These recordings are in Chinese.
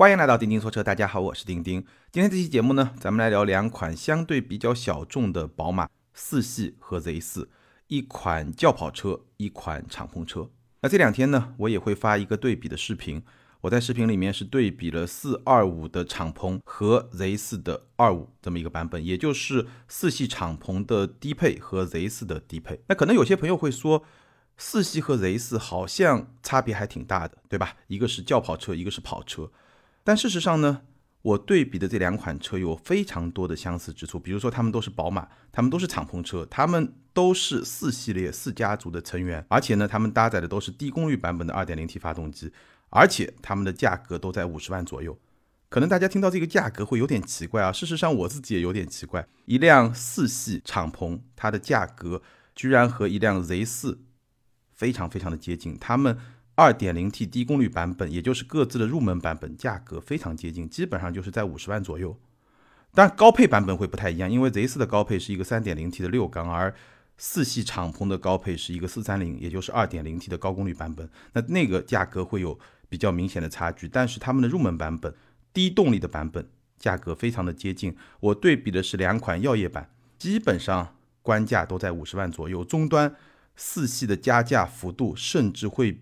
欢迎来到钉钉说车，大家好，我是钉钉。今天这期节目呢，咱们来聊两款相对比较小众的宝马四系和 Z 四，一款轿跑车，一款敞篷车。那这两天呢，我也会发一个对比的视频。我在视频里面是对比了四二五的敞篷和 Z 四的二五这么一个版本，也就是四系敞篷的低配和 Z 四的低配。那可能有些朋友会说，四系和 Z 四好像差别还挺大的，对吧？一个是轿跑车，一个是跑车。但事实上呢，我对比的这两款车有非常多的相似之处，比如说它们都是宝马，它们都是敞篷车，它们都是四系列四家族的成员，而且呢，它们搭载的都是低功率版本的 2.0T 发动机，而且它们的价格都在五十万左右。可能大家听到这个价格会有点奇怪啊，事实上我自己也有点奇怪，一辆四系敞篷，它的价格居然和一辆 Z4 非常非常的接近，它们。二点零 T 低功率版本，也就是各自的入门版本，价格非常接近，基本上就是在五十万左右。但，高配版本会不太一样，因为 Z 四的高配是一个三点零 T 的六缸，而四系敞篷的高配是一个四三零，也就是二点零 T 的高功率版本。那那个价格会有比较明显的差距，但是他们的入门版本低动力的版本价格非常的接近。我对比的是两款耀夜版，基本上官价都在五十万左右，终端四系的加价幅度甚至会。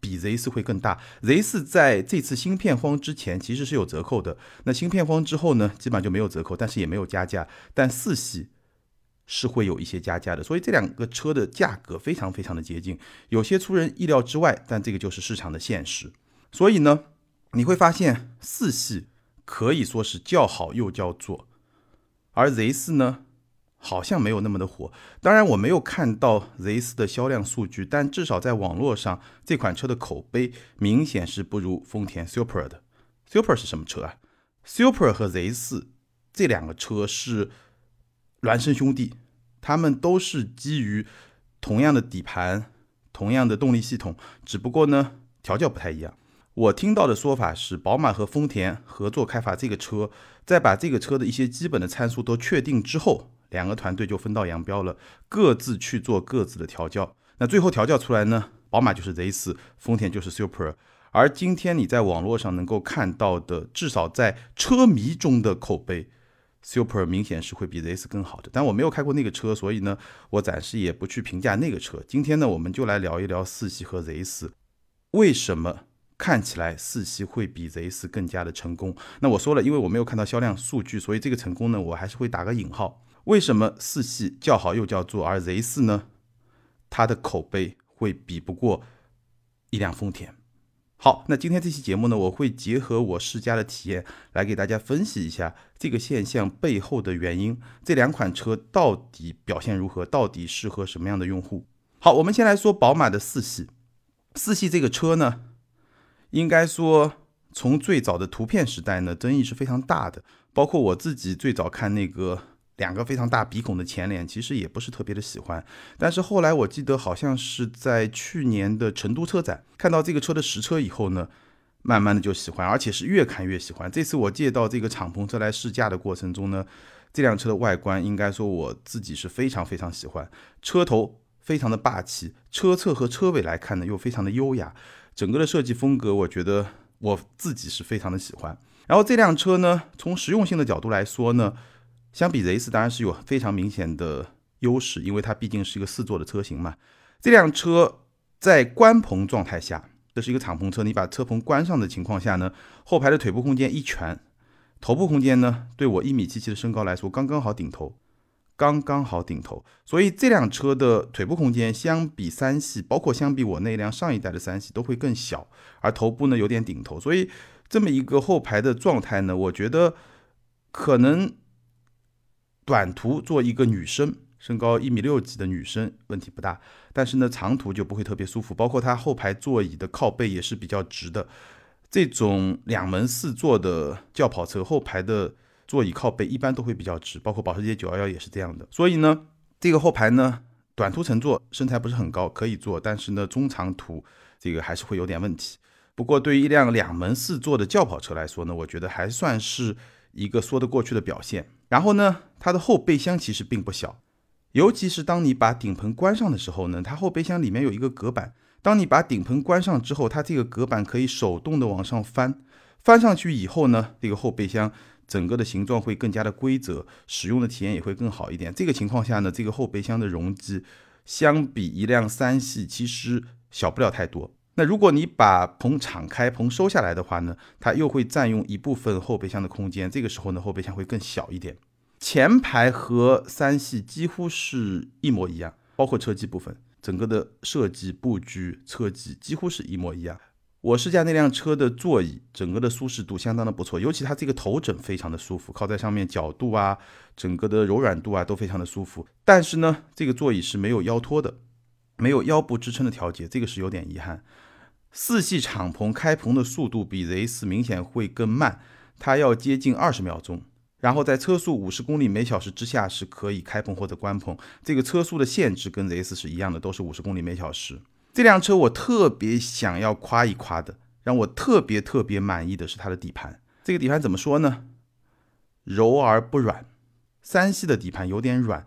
比 Z 四会更大，Z 四在这次芯片荒之前其实是有折扣的，那芯片荒之后呢，基本上就没有折扣，但是也没有加价，但四系是会有一些加价的，所以这两个车的价格非常非常的接近，有些出人意料之外，但这个就是市场的现实，所以呢，你会发现四系可以说是叫好又叫座，而 Z 四呢？好像没有那么的火，当然我没有看到 Z4 的销量数据，但至少在网络上这款车的口碑明显是不如丰田 Super 的。Super 是什么车啊？Super 和 Z4 这两个车是孪生兄弟，他们都是基于同样的底盘、同样的动力系统，只不过呢调教不太一样。我听到的说法是，宝马和丰田合作开发这个车，在把这个车的一些基本的参数都确定之后。两个团队就分道扬镳了，各自去做各自的调教。那最后调教出来呢？宝马就是 Z 四，丰田就是 Super。而今天你在网络上能够看到的，至少在车迷中的口碑，Super 明显是会比 Z 四更好的。但我没有开过那个车，所以呢，我暂时也不去评价那个车。今天呢，我们就来聊一聊四系和 Z 四，为什么看起来四系会比 Z 四更加的成功？那我说了，因为我没有看到销量数据，所以这个成功呢，我还是会打个引号。为什么四系叫好又叫座，而 Z 四呢？它的口碑会比不过一辆丰田。好，那今天这期节目呢，我会结合我试驾的体验来给大家分析一下这个现象背后的原因。这两款车到底表现如何？到底适合什么样的用户？好，我们先来说宝马的四系。四系这个车呢，应该说从最早的图片时代呢，争议是非常大的。包括我自己最早看那个。两个非常大鼻孔的前脸，其实也不是特别的喜欢。但是后来我记得好像是在去年的成都车展看到这个车的实车以后呢，慢慢的就喜欢，而且是越看越喜欢。这次我借到这个敞篷车来试驾的过程中呢，这辆车的外观应该说我自己是非常非常喜欢。车头非常的霸气，车侧和车尾来看呢又非常的优雅，整个的设计风格我觉得我自己是非常的喜欢。然后这辆车呢，从实用性的角度来说呢。相比 Z 四当然是有非常明显的优势，因为它毕竟是一个四座的车型嘛。这辆车在关棚状态下，这是一个敞篷车，你把车棚关上的情况下呢，后排的腿部空间一拳，头部空间呢，对我一米七七的身高来说刚刚好顶头，刚刚好顶头。所以这辆车的腿部空间相比三系，包括相比我那辆上一代的三系都会更小，而头部呢有点顶头，所以这么一个后排的状态呢，我觉得可能。短途做一个女生，身高一米六几的女生问题不大，但是呢，长途就不会特别舒服。包括它后排座椅的靠背也是比较直的，这种两门四座的轿跑车后排的座椅靠背一般都会比较直，包括保时捷911也是这样的。所以呢，这个后排呢，短途乘坐身材不是很高，可以坐，但是呢，中长途这个还是会有点问题。不过对于一辆两门四座的轿跑车来说呢，我觉得还算是一个说得过去的表现。然后呢，它的后备箱其实并不小，尤其是当你把顶棚关上的时候呢，它后备箱里面有一个隔板。当你把顶棚关上之后，它这个隔板可以手动的往上翻，翻上去以后呢，这个后备箱整个的形状会更加的规则，使用的体验也会更好一点。这个情况下呢，这个后备箱的容积相比一辆三系其实小不了太多。那如果你把棚敞开，棚收下来的话呢，它又会占用一部分后备箱的空间。这个时候呢，后备箱会更小一点。前排和三系几乎是一模一样，包括车机部分，整个的设计布局、车机几乎是一模一样。我试驾那辆车的座椅，整个的舒适度相当的不错，尤其它这个头枕非常的舒服，靠在上面角度啊，整个的柔软度啊都非常的舒服。但是呢，这个座椅是没有腰托的，没有腰部支撑的调节，这个是有点遗憾。四系敞篷开棚的速度比 Z4 明显会更慢，它要接近二十秒钟。然后在车速五十公里每小时之下是可以开棚或者关棚，这个车速的限制跟 Z4 是一样的，都是五十公里每小时。这辆车我特别想要夸一夸的，让我特别特别满意的是它的底盘。这个底盘怎么说呢？柔而不软。三系的底盘有点软。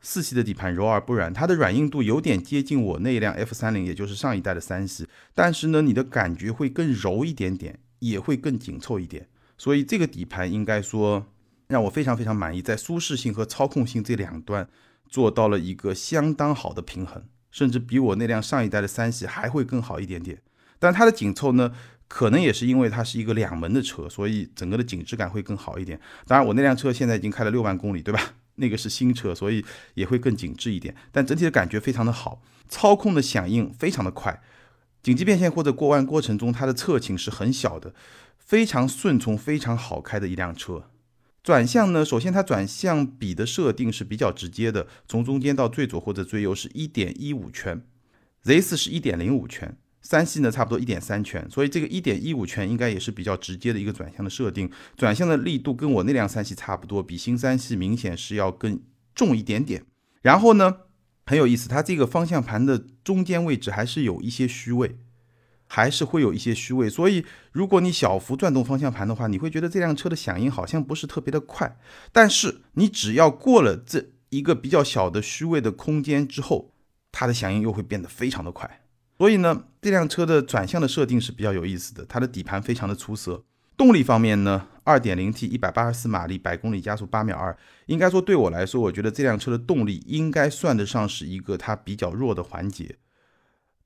四系的底盘柔而不软，它的软硬度有点接近我那辆 F 三零，也就是上一代的三系，但是呢，你的感觉会更柔一点点，也会更紧凑一点。所以这个底盘应该说让我非常非常满意，在舒适性和操控性这两端做到了一个相当好的平衡，甚至比我那辆上一代的三系还会更好一点点。但它的紧凑呢，可能也是因为它是一个两门的车，所以整个的紧致感会更好一点。当然，我那辆车现在已经开了六万公里，对吧？那个是新车，所以也会更紧致一点，但整体的感觉非常的好，操控的响应非常的快，紧急变线或者过弯过程中，它的侧倾是很小的，非常顺从，非常好开的一辆车。转向呢，首先它转向比的设定是比较直接的，从中间到最左或者最右是一点一五圈，Z4 是一点零五圈。三系呢，差不多一点三圈，所以这个一点一五圈应该也是比较直接的一个转向的设定。转向的力度跟我那辆三系差不多，比新三系明显是要更重一点点。然后呢，很有意思，它这个方向盘的中间位置还是有一些虚位，还是会有一些虚位。所以如果你小幅转动方向盘的话，你会觉得这辆车的响应好像不是特别的快。但是你只要过了这一个比较小的虚位的空间之后，它的响应又会变得非常的快。所以呢，这辆车的转向的设定是比较有意思的，它的底盘非常的出色。动力方面呢，2.0T 184马力，百公里加速8秒2，应该说对我来说，我觉得这辆车的动力应该算得上是一个它比较弱的环节。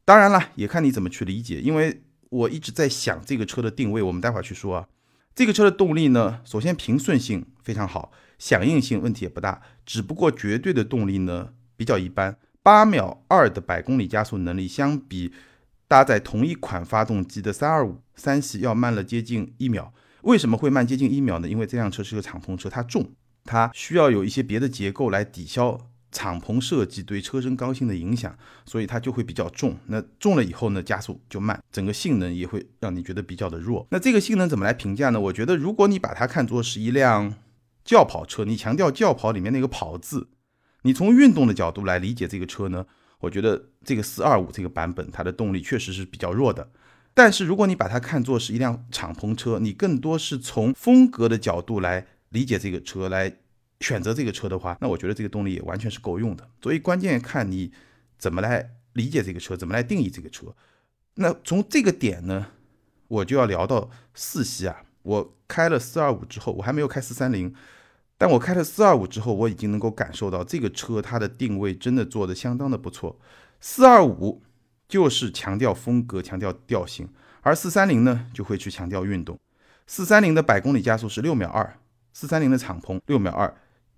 当然了，也看你怎么去理解，因为我一直在想这个车的定位，我们待会儿去说啊。这个车的动力呢，首先平顺性非常好，响应性问题也不大，只不过绝对的动力呢比较一般。八秒二的百公里加速能力，相比搭载同一款发动机的三二五三系要慢了接近一秒。为什么会慢接近一秒呢？因为这辆车是个敞篷车，它重，它需要有一些别的结构来抵消敞篷设计对车身刚性的影响，所以它就会比较重。那重了以后呢，加速就慢，整个性能也会让你觉得比较的弱。那这个性能怎么来评价呢？我觉得，如果你把它看作是一辆轿跑车，你强调轿跑里面那个跑字。你从运动的角度来理解这个车呢？我觉得这个四二五这个版本它的动力确实是比较弱的。但是如果你把它看作是一辆敞篷车，你更多是从风格的角度来理解这个车，来选择这个车的话，那我觉得这个动力也完全是够用的。所以关键看你怎么来理解这个车，怎么来定义这个车。那从这个点呢，我就要聊到四系啊。我开了四二五之后，我还没有开四三零。但我开了四二五之后，我已经能够感受到这个车它的定位真的做的相当的不错。四二五就是强调风格、强调调性，而四三零呢就会去强调运动。四三零的百公里加速是六秒二，四三零的敞篷六秒二，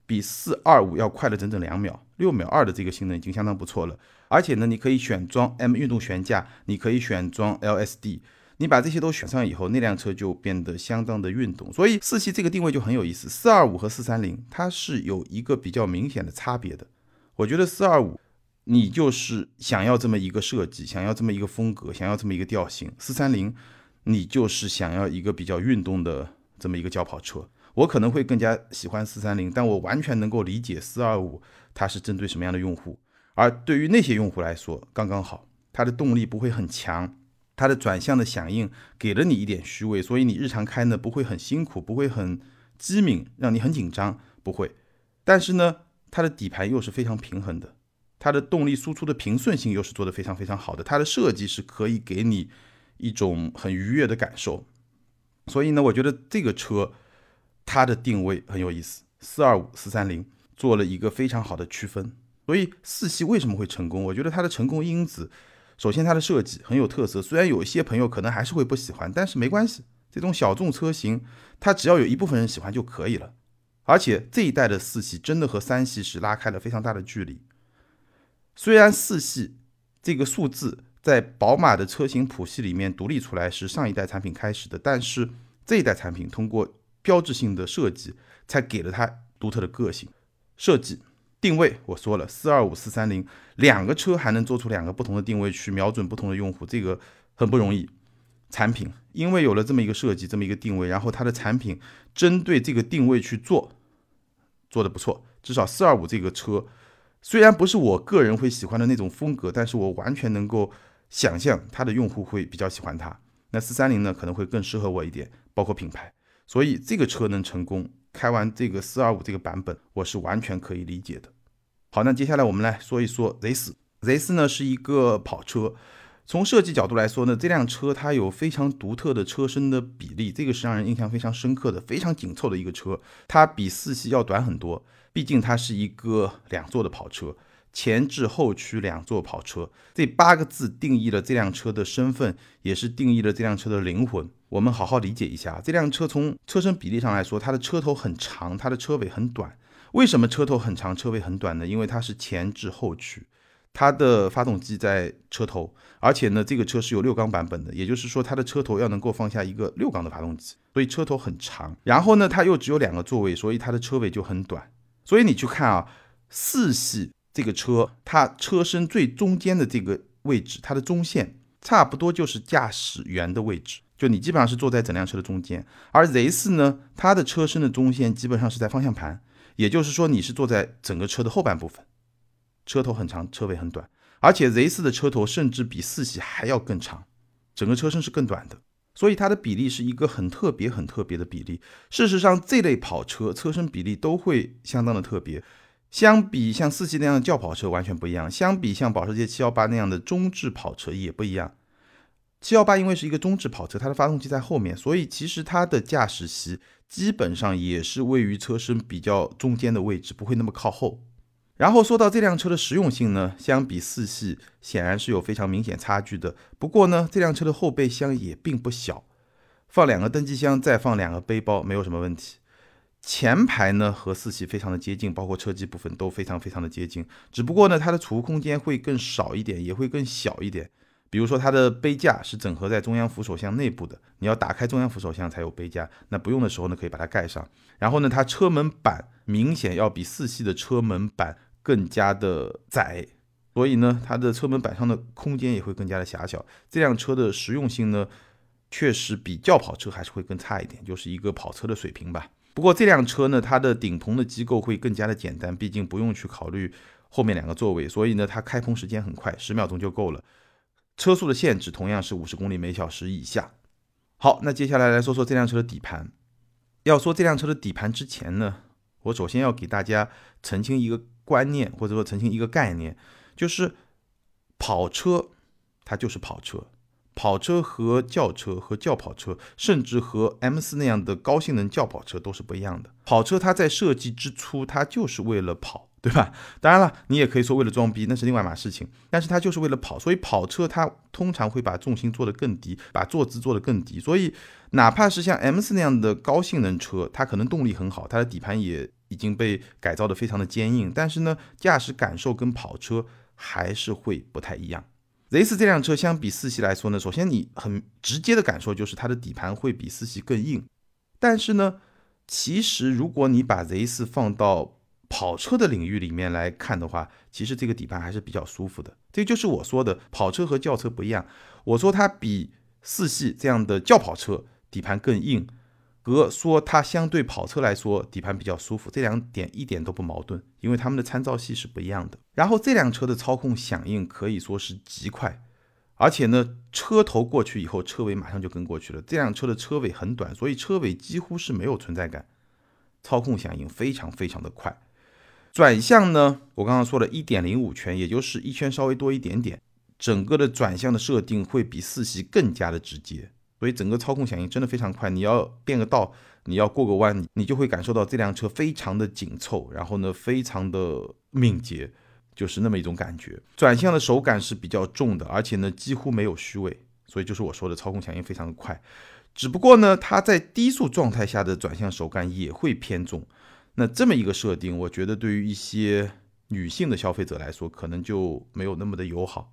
比四二五要快了整整两秒。六秒二的这个性能已经相当不错了，而且呢，你可以选装 M 运动悬架，你可以选装 LSD。你把这些都选上以后，那辆车就变得相当的运动。所以四系这个定位就很有意思。四二五和四三零它是有一个比较明显的差别的。我觉得四二五你就是想要这么一个设计，想要这么一个风格，想要这么一个调性；四三零你就是想要一个比较运动的这么一个轿跑车。我可能会更加喜欢四三零，但我完全能够理解四二五它是针对什么样的用户。而对于那些用户来说，刚刚好，它的动力不会很强。它的转向的响应给了你一点虚位，所以你日常开呢不会很辛苦，不会很机敏，让你很紧张，不会。但是呢，它的底盘又是非常平衡的，它的动力输出的平顺性又是做得非常非常好的，它的设计是可以给你一种很愉悦的感受。所以呢，我觉得这个车它的定位很有意思，四二五四三零做了一个非常好的区分。所以四系为什么会成功？我觉得它的成功因子，首先它的设计很有特色，虽然有一些朋友可能还是会不喜欢，但是没关系，这种小众车型，它只要有一部分人喜欢就可以了。而且这一代的四系真的和三系是拉开了非常大的距离。虽然四系这个数字在宝马的车型谱系里面独立出来是上一代产品开始的，但是这一代产品通过标志性的设计，才给了它独特的个性。设计定位我说了，四二五四三零两个车还能做出两个不同的定位去瞄准不同的用户，这个很不容易。产品因为有了这么一个设计，这么一个定位，然后它的产品针对这个定位去做。做的不错，至少四二五这个车，虽然不是我个人会喜欢的那种风格，但是我完全能够想象它的用户会比较喜欢它。那四三零呢，可能会更适合我一点，包括品牌，所以这个车能成功，开完这个四二五这个版本，我是完全可以理解的。好，那接下来我们来说一说 Z 四，Z 四呢是一个跑车。从设计角度来说呢，这辆车它有非常独特的车身的比例，这个是让人印象非常深刻的，非常紧凑的一个车。它比四系要短很多，毕竟它是一个两座的跑车，前置后驱两座跑车。这八个字定义了这辆车的身份，也是定义了这辆车的灵魂。我们好好理解一下，这辆车从车身比例上来说，它的车头很长，它的车尾很短。为什么车头很长，车尾很短呢？因为它是前置后驱。它的发动机在车头，而且呢，这个车是有六缸版本的，也就是说它的车头要能够放下一个六缸的发动机，所以车头很长。然后呢，它又只有两个座位，所以它的车尾就很短。所以你去看啊，四系这个车，它车身最中间的这个位置，它的中线差不多就是驾驶员的位置，就你基本上是坐在整辆车的中间。而 Z 四呢，它的车身的中线基本上是在方向盘，也就是说你是坐在整个车的后半部分。车头很长，车尾很短，而且 Z 四的车头甚至比四系还要更长，整个车身是更短的，所以它的比例是一个很特别、很特别的比例。事实上，这类跑车车身比例都会相当的特别，相比像四系那样的轿跑车完全不一样，相比像保时捷718那样的中置跑车也不一样。718因为是一个中置跑车，它的发动机在后面，所以其实它的驾驶席基本上也是位于车身比较中间的位置，不会那么靠后。然后说到这辆车的实用性呢，相比四系显然是有非常明显差距的。不过呢，这辆车的后备箱也并不小，放两个登机箱，再放两个背包，没有什么问题。前排呢和四系非常的接近，包括车机部分都非常非常的接近。只不过呢，它的储物空间会更少一点，也会更小一点。比如说它的杯架是整合在中央扶手箱内部的，你要打开中央扶手箱才有杯架。那不用的时候呢，可以把它盖上。然后呢，它车门板明显要比四系的车门板。更加的窄，所以呢，它的车门板上的空间也会更加的狭小。这辆车的实用性呢，确实比轿跑车还是会更差一点，就是一个跑车的水平吧。不过这辆车呢，它的顶棚的机构会更加的简单，毕竟不用去考虑后面两个座位，所以呢，它开棚时间很快，十秒钟就够了。车速的限制同样是五十公里每小时以下。好，那接下来来说说这辆车的底盘。要说这辆车的底盘之前呢，我首先要给大家澄清一个。观念或者说澄清一个概念，就是跑车它就是跑车，跑车和轿车和轿跑车，甚至和 M 四那样的高性能轿跑车都是不一样的。跑车它在设计之初，它就是为了跑，对吧？当然了，你也可以说为了装逼，那是另外一码事情。但是它就是为了跑，所以跑车它通常会把重心做得更低，把坐姿做得更低。所以哪怕是像 M 四那样的高性能车，它可能动力很好，它的底盘也。已经被改造的非常的坚硬，但是呢，驾驶感受跟跑车还是会不太一样。Z4 这辆车相比四系来说呢，首先你很直接的感受就是它的底盘会比四系更硬，但是呢，其实如果你把 Z4 放到跑车的领域里面来看的话，其实这个底盘还是比较舒服的。这就是我说的跑车和轿车不一样，我说它比四系这样的轿跑车底盘更硬。和说它相对跑车来说底盘比较舒服，这两点一点都不矛盾，因为它们的参照系是不一样的。然后这辆车的操控响应可以说是极快，而且呢，车头过去以后，车尾马上就跟过去了。这辆车的车尾很短，所以车尾几乎是没有存在感，操控响应非常非常的快。转向呢，我刚刚说了一点零五圈，也就是一圈稍微多一点点，整个的转向的设定会比四系更加的直接。所以整个操控响应真的非常快。你要变个道，你要过个弯，你就会感受到这辆车非常的紧凑，然后呢，非常的敏捷，就是那么一种感觉。转向的手感是比较重的，而且呢，几乎没有虚位，所以就是我说的操控响应非常的快。只不过呢，它在低速状态下的转向手感也会偏重。那这么一个设定，我觉得对于一些女性的消费者来说，可能就没有那么的友好。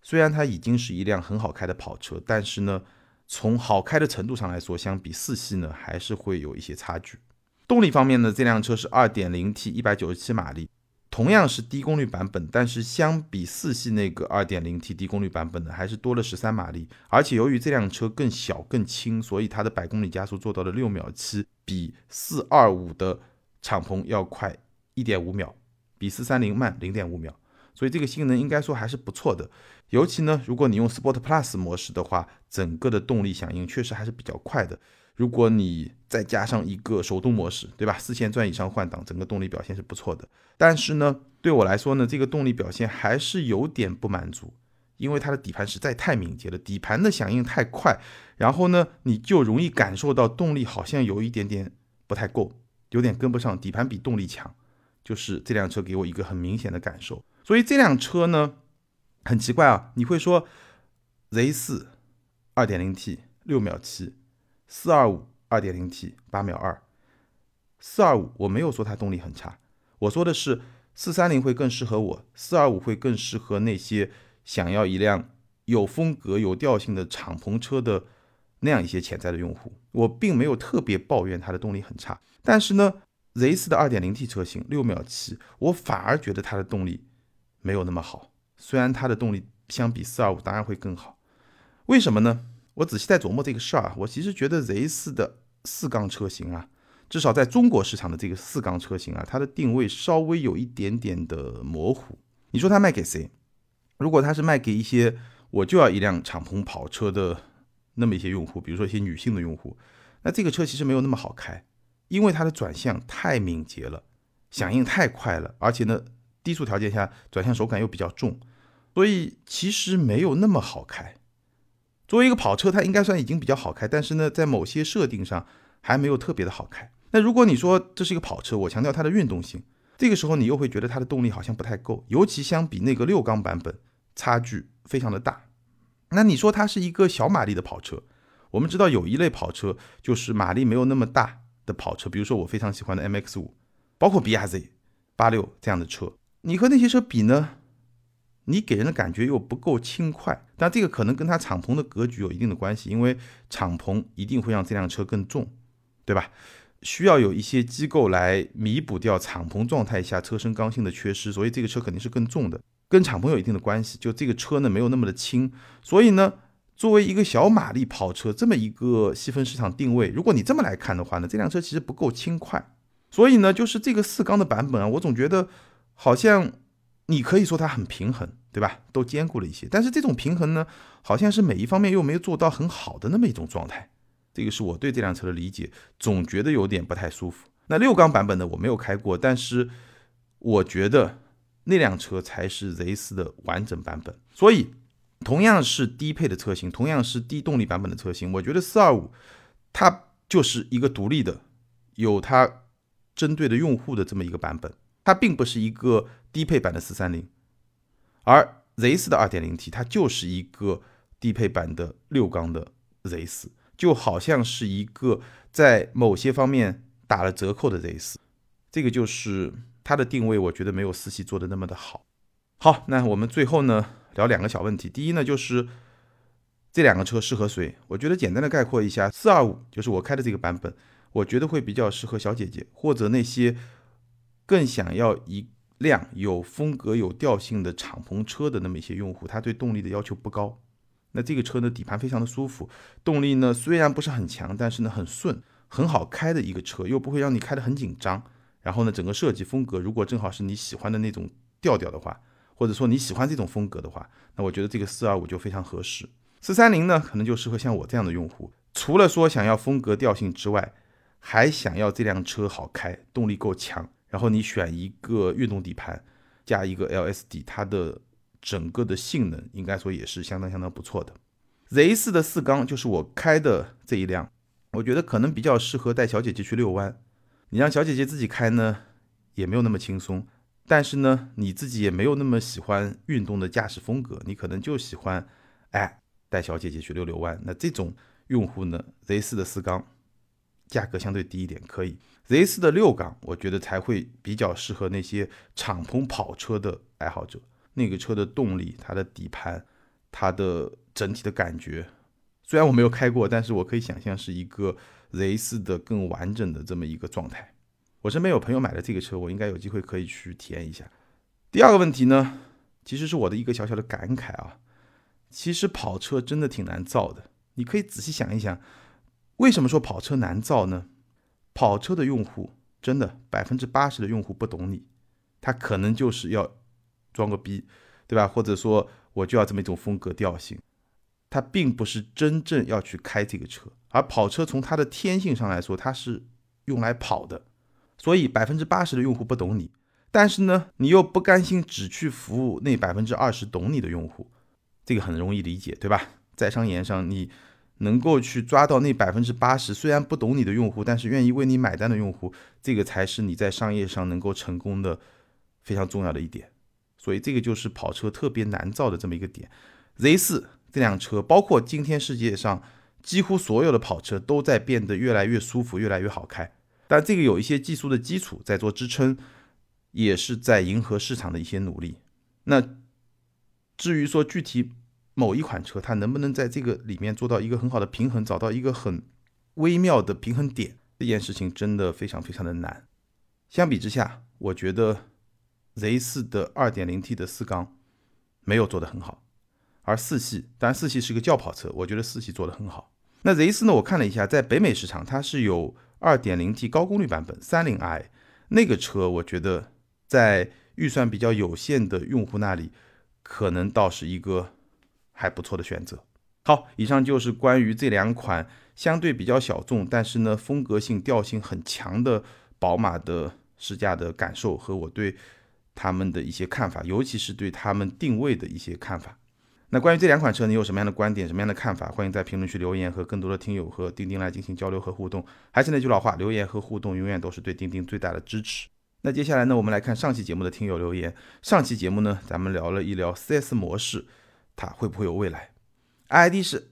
虽然它已经是一辆很好开的跑车，但是呢。从好开的程度上来说，相比四系呢，还是会有一些差距。动力方面呢，这辆车是 2.0T，一百九十七马力，同样是低功率版本，但是相比四系那个 2.0T 低功率版本呢，还是多了十三马力。而且由于这辆车更小更轻，所以它的百公里加速做到了六秒七，比425的敞篷要快一点五秒，比430慢零点五秒。所以这个性能应该说还是不错的。尤其呢，如果你用 Sport Plus 模式的话，整个的动力响应确实还是比较快的。如果你再加上一个手动模式，对吧？四千转以上换挡，整个动力表现是不错的。但是呢，对我来说呢，这个动力表现还是有点不满足，因为它的底盘实在太敏捷了，底盘的响应太快，然后呢，你就容易感受到动力好像有一点点不太够，有点跟不上。底盘比动力强，就是这辆车给我一个很明显的感受。所以这辆车呢？很奇怪啊，你会说 Z 四二点零 T 六秒七，四二五二点零 T 八秒二，四二五我没有说它动力很差，我说的是四三零会更适合我，四二五会更适合那些想要一辆有风格、有调性的敞篷车的那样一些潜在的用户。我并没有特别抱怨它的动力很差，但是呢，Z 四的二点零 T 车型六秒七，我反而觉得它的动力没有那么好。虽然它的动力相比四二五当然会更好，为什么呢？我仔细在琢磨这个事儿啊，我其实觉得 Z 四的四缸车型啊，至少在中国市场的这个四缸车型啊，它的定位稍微有一点点的模糊。你说它卖给谁？如果它是卖给一些我就要一辆敞篷跑车的那么一些用户，比如说一些女性的用户，那这个车其实没有那么好开，因为它的转向太敏捷了，响应太快了，而且呢。低速条件下转向手感又比较重，所以其实没有那么好开。作为一个跑车，它应该算已经比较好开，但是呢，在某些设定上还没有特别的好开。那如果你说这是一个跑车，我强调它的运动性，这个时候你又会觉得它的动力好像不太够，尤其相比那个六缸版本，差距非常的大。那你说它是一个小马力的跑车，我们知道有一类跑车就是马力没有那么大的跑车，比如说我非常喜欢的 MX 五，包括 BRZ 八六这样的车。你和那些车比呢？你给人的感觉又不够轻快，但这个可能跟它敞篷的格局有一定的关系，因为敞篷一定会让这辆车更重，对吧？需要有一些机构来弥补掉敞篷状态下车身刚性的缺失，所以这个车肯定是更重的，跟敞篷有一定的关系。就这个车呢，没有那么的轻，所以呢，作为一个小马力跑车这么一个细分市场定位，如果你这么来看的话呢，这辆车其实不够轻快，所以呢，就是这个四缸的版本啊，我总觉得。好像你可以说它很平衡，对吧？都兼顾了一些，但是这种平衡呢，好像是每一方面又没有做到很好的那么一种状态。这个是我对这辆车的理解，总觉得有点不太舒服。那六缸版本呢，我没有开过，但是我觉得那辆车才是 Z 四的完整版本。所以，同样是低配的车型，同样是低动力版本的车型，我觉得四二五它就是一个独立的，有它针对的用户的这么一个版本。它并不是一个低配版的四三零，而 Z 四的二点零 T 它就是一个低配版的六缸的 Z 四，就好像是一个在某些方面打了折扣的 Z 四，这个就是它的定位，我觉得没有四系做的那么的好。好，那我们最后呢聊两个小问题，第一呢就是这两个车适合谁？我觉得简单的概括一下，四二五就是我开的这个版本，我觉得会比较适合小姐姐或者那些。更想要一辆有风格、有调性的敞篷车的那么一些用户，他对动力的要求不高。那这个车呢，底盘非常的舒服，动力呢虽然不是很强，但是呢很顺，很好开的一个车，又不会让你开得很紧张。然后呢，整个设计风格如果正好是你喜欢的那种调调的话，或者说你喜欢这种风格的话，那我觉得这个四二五就非常合适。四三零呢，可能就适合像我这样的用户，除了说想要风格调性之外，还想要这辆车好开，动力够强。然后你选一个运动底盘，加一个 LSD，它的整个的性能应该说也是相当相当不错的。Z4 的四缸就是我开的这一辆，我觉得可能比较适合带小姐姐去遛弯。你让小姐姐自己开呢，也没有那么轻松。但是呢，你自己也没有那么喜欢运动的驾驶风格，你可能就喜欢，哎，带小姐姐去遛遛弯。那这种用户呢，Z4 的四缸价格相对低一点，可以。Z4 的六缸，我觉得才会比较适合那些敞篷跑车的爱好者。那个车的动力、它的底盘、它的整体的感觉，虽然我没有开过，但是我可以想象是一个 Z4 的更完整的这么一个状态。我身边有朋友买了这个车，我应该有机会可以去体验一下。第二个问题呢，其实是我的一个小小的感慨啊。其实跑车真的挺难造的，你可以仔细想一想，为什么说跑车难造呢？跑车的用户真的百分之八十的用户不懂你，他可能就是要装个逼，对吧？或者说我就要这么一种风格调性，他并不是真正要去开这个车。而跑车从它的天性上来说，它是用来跑的。所以百分之八十的用户不懂你，但是呢，你又不甘心只去服务那百分之二十懂你的用户，这个很容易理解，对吧？在商言商，你能够去抓到那百分之八十虽然不懂你的用户，但是愿意为你买单的用户，这个才是你在商业上能够成功的非常重要的一点。所以这个就是跑车特别难造的这么一个点。Z 四这辆车，包括今天世界上几乎所有的跑车都在变得越来越舒服，越来越好开。但这个有一些技术的基础在做支撑，也是在迎合市场的一些努力。那至于说具体某一款车它能不能在这个里面做到一个很好的平衡，找到一个很微妙的平衡点，这件事情真的非常非常的难。相比之下，我觉得 Z4 的 2.0T 的四缸没有做得很好，而四系，当然四系是个轿跑车，我觉得四系做得很好。那 Z4 呢，我看了一下，在北美市场它是有。2.0T 高功率版本 30i 那个车，我觉得在预算比较有限的用户那里，可能倒是一个还不错的选择。好，以上就是关于这两款相对比较小众，但是呢风格性调性很强的宝马的试驾的感受和我对他们的一些看法，尤其是对他们定位的一些看法。那关于这两款车，你有什么样的观点、什么样的看法？欢迎在评论区留言，和更多的听友和钉钉来进行交流和互动。还是那句老话，留言和互动永远都是对钉钉最大的支持。那接下来呢，我们来看上期节目的听友留言。上期节目呢，咱们聊了一聊 CS 模式，它会不会有未来？ID 是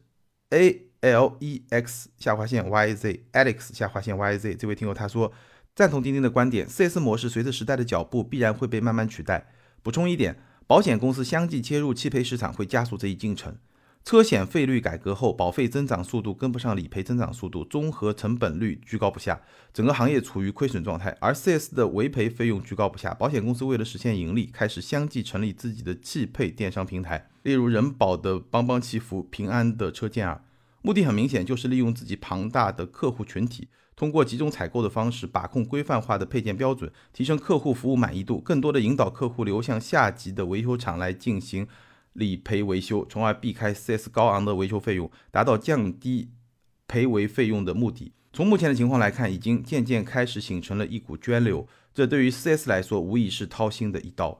A L E X 下划线 Y Z，Alex 下划线 Y Z。这位听友他说赞同钉钉的观点，CS 模式随着时代的脚步必然会被慢慢取代。补充一点。保险公司相继切入汽配市场，会加速这一进程。车险费率改革后，保费增长速度跟不上理赔增长速度，综合成本率居高不下，整个行业处于亏损状态。而 4S 的维赔费用居高不下，保险公司为了实现盈利，开始相继成立自己的汽配电商平台，例如人保的帮帮祈福、平安的车健儿，目的很明显，就是利用自己庞大的客户群体。通过集中采购的方式，把控规范化的配件标准，提升客户服务满意度，更多的引导客户流向下级的维修厂来进行理赔维修，从而避开 4S 高昂的维修费用，达到降低赔维费用的目的。从目前的情况来看，已经渐渐开始形成了一股涓流，这对于 4S 来说无疑是掏心的一刀。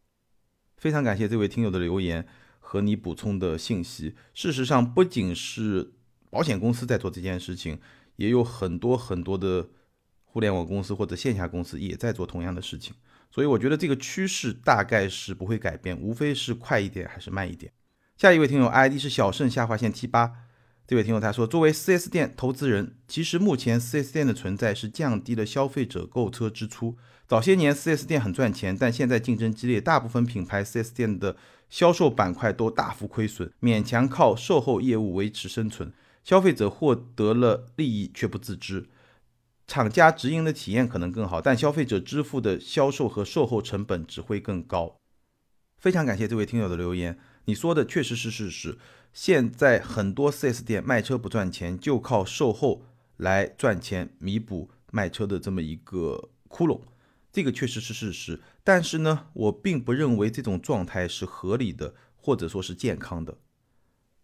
非常感谢这位听友的留言和你补充的信息。事实上，不仅是保险公司在做这件事情。也有很多很多的互联网公司或者线下公司也在做同样的事情，所以我觉得这个趋势大概是不会改变，无非是快一点还是慢一点。下一位听友 ID 是小盛下划线 T 八，这位听友他说，作为 4S 店投资人，其实目前 4S 店的存在是降低了消费者购车支出。早些年 4S 店很赚钱，但现在竞争激烈，大部分品牌 4S 店的销售板块都大幅亏损，勉强靠售后业务维持生存。消费者获得了利益却不自知，厂家直营的体验可能更好，但消费者支付的销售和售后成本只会更高。非常感谢这位听友的留言，你说的确实是事实。现在很多 4S 店卖车不赚钱，就靠售后来赚钱，弥补卖车的这么一个窟窿，这个确实是事实。但是呢，我并不认为这种状态是合理的，或者说是健康的。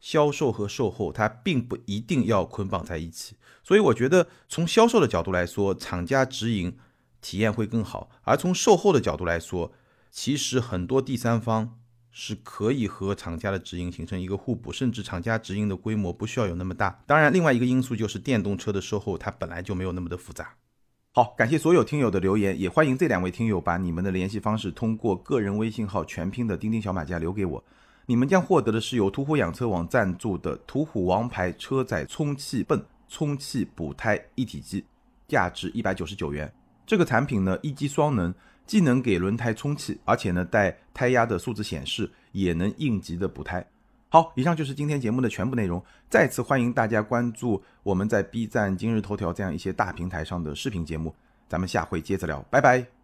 销售和售后它并不一定要捆绑在一起，所以我觉得从销售的角度来说，厂家直营体验会更好；而从售后的角度来说，其实很多第三方是可以和厂家的直营形成一个互补，甚至厂家直营的规模不需要有那么大。当然，另外一个因素就是电动车的售后它本来就没有那么的复杂。好，感谢所有听友的留言，也欢迎这两位听友把你们的联系方式通过个人微信号全拼的钉钉小马甲留给我。你们将获得的是由途虎养车网赞助的途虎王牌车载充气泵充气补胎一体机，价值一百九十九元。这个产品呢，一机双能，既能给轮胎充气，而且呢带胎压的数字显示，也能应急的补胎。好，以上就是今天节目的全部内容。再次欢迎大家关注我们在 B 站、今日头条这样一些大平台上的视频节目。咱们下回接着聊，拜拜。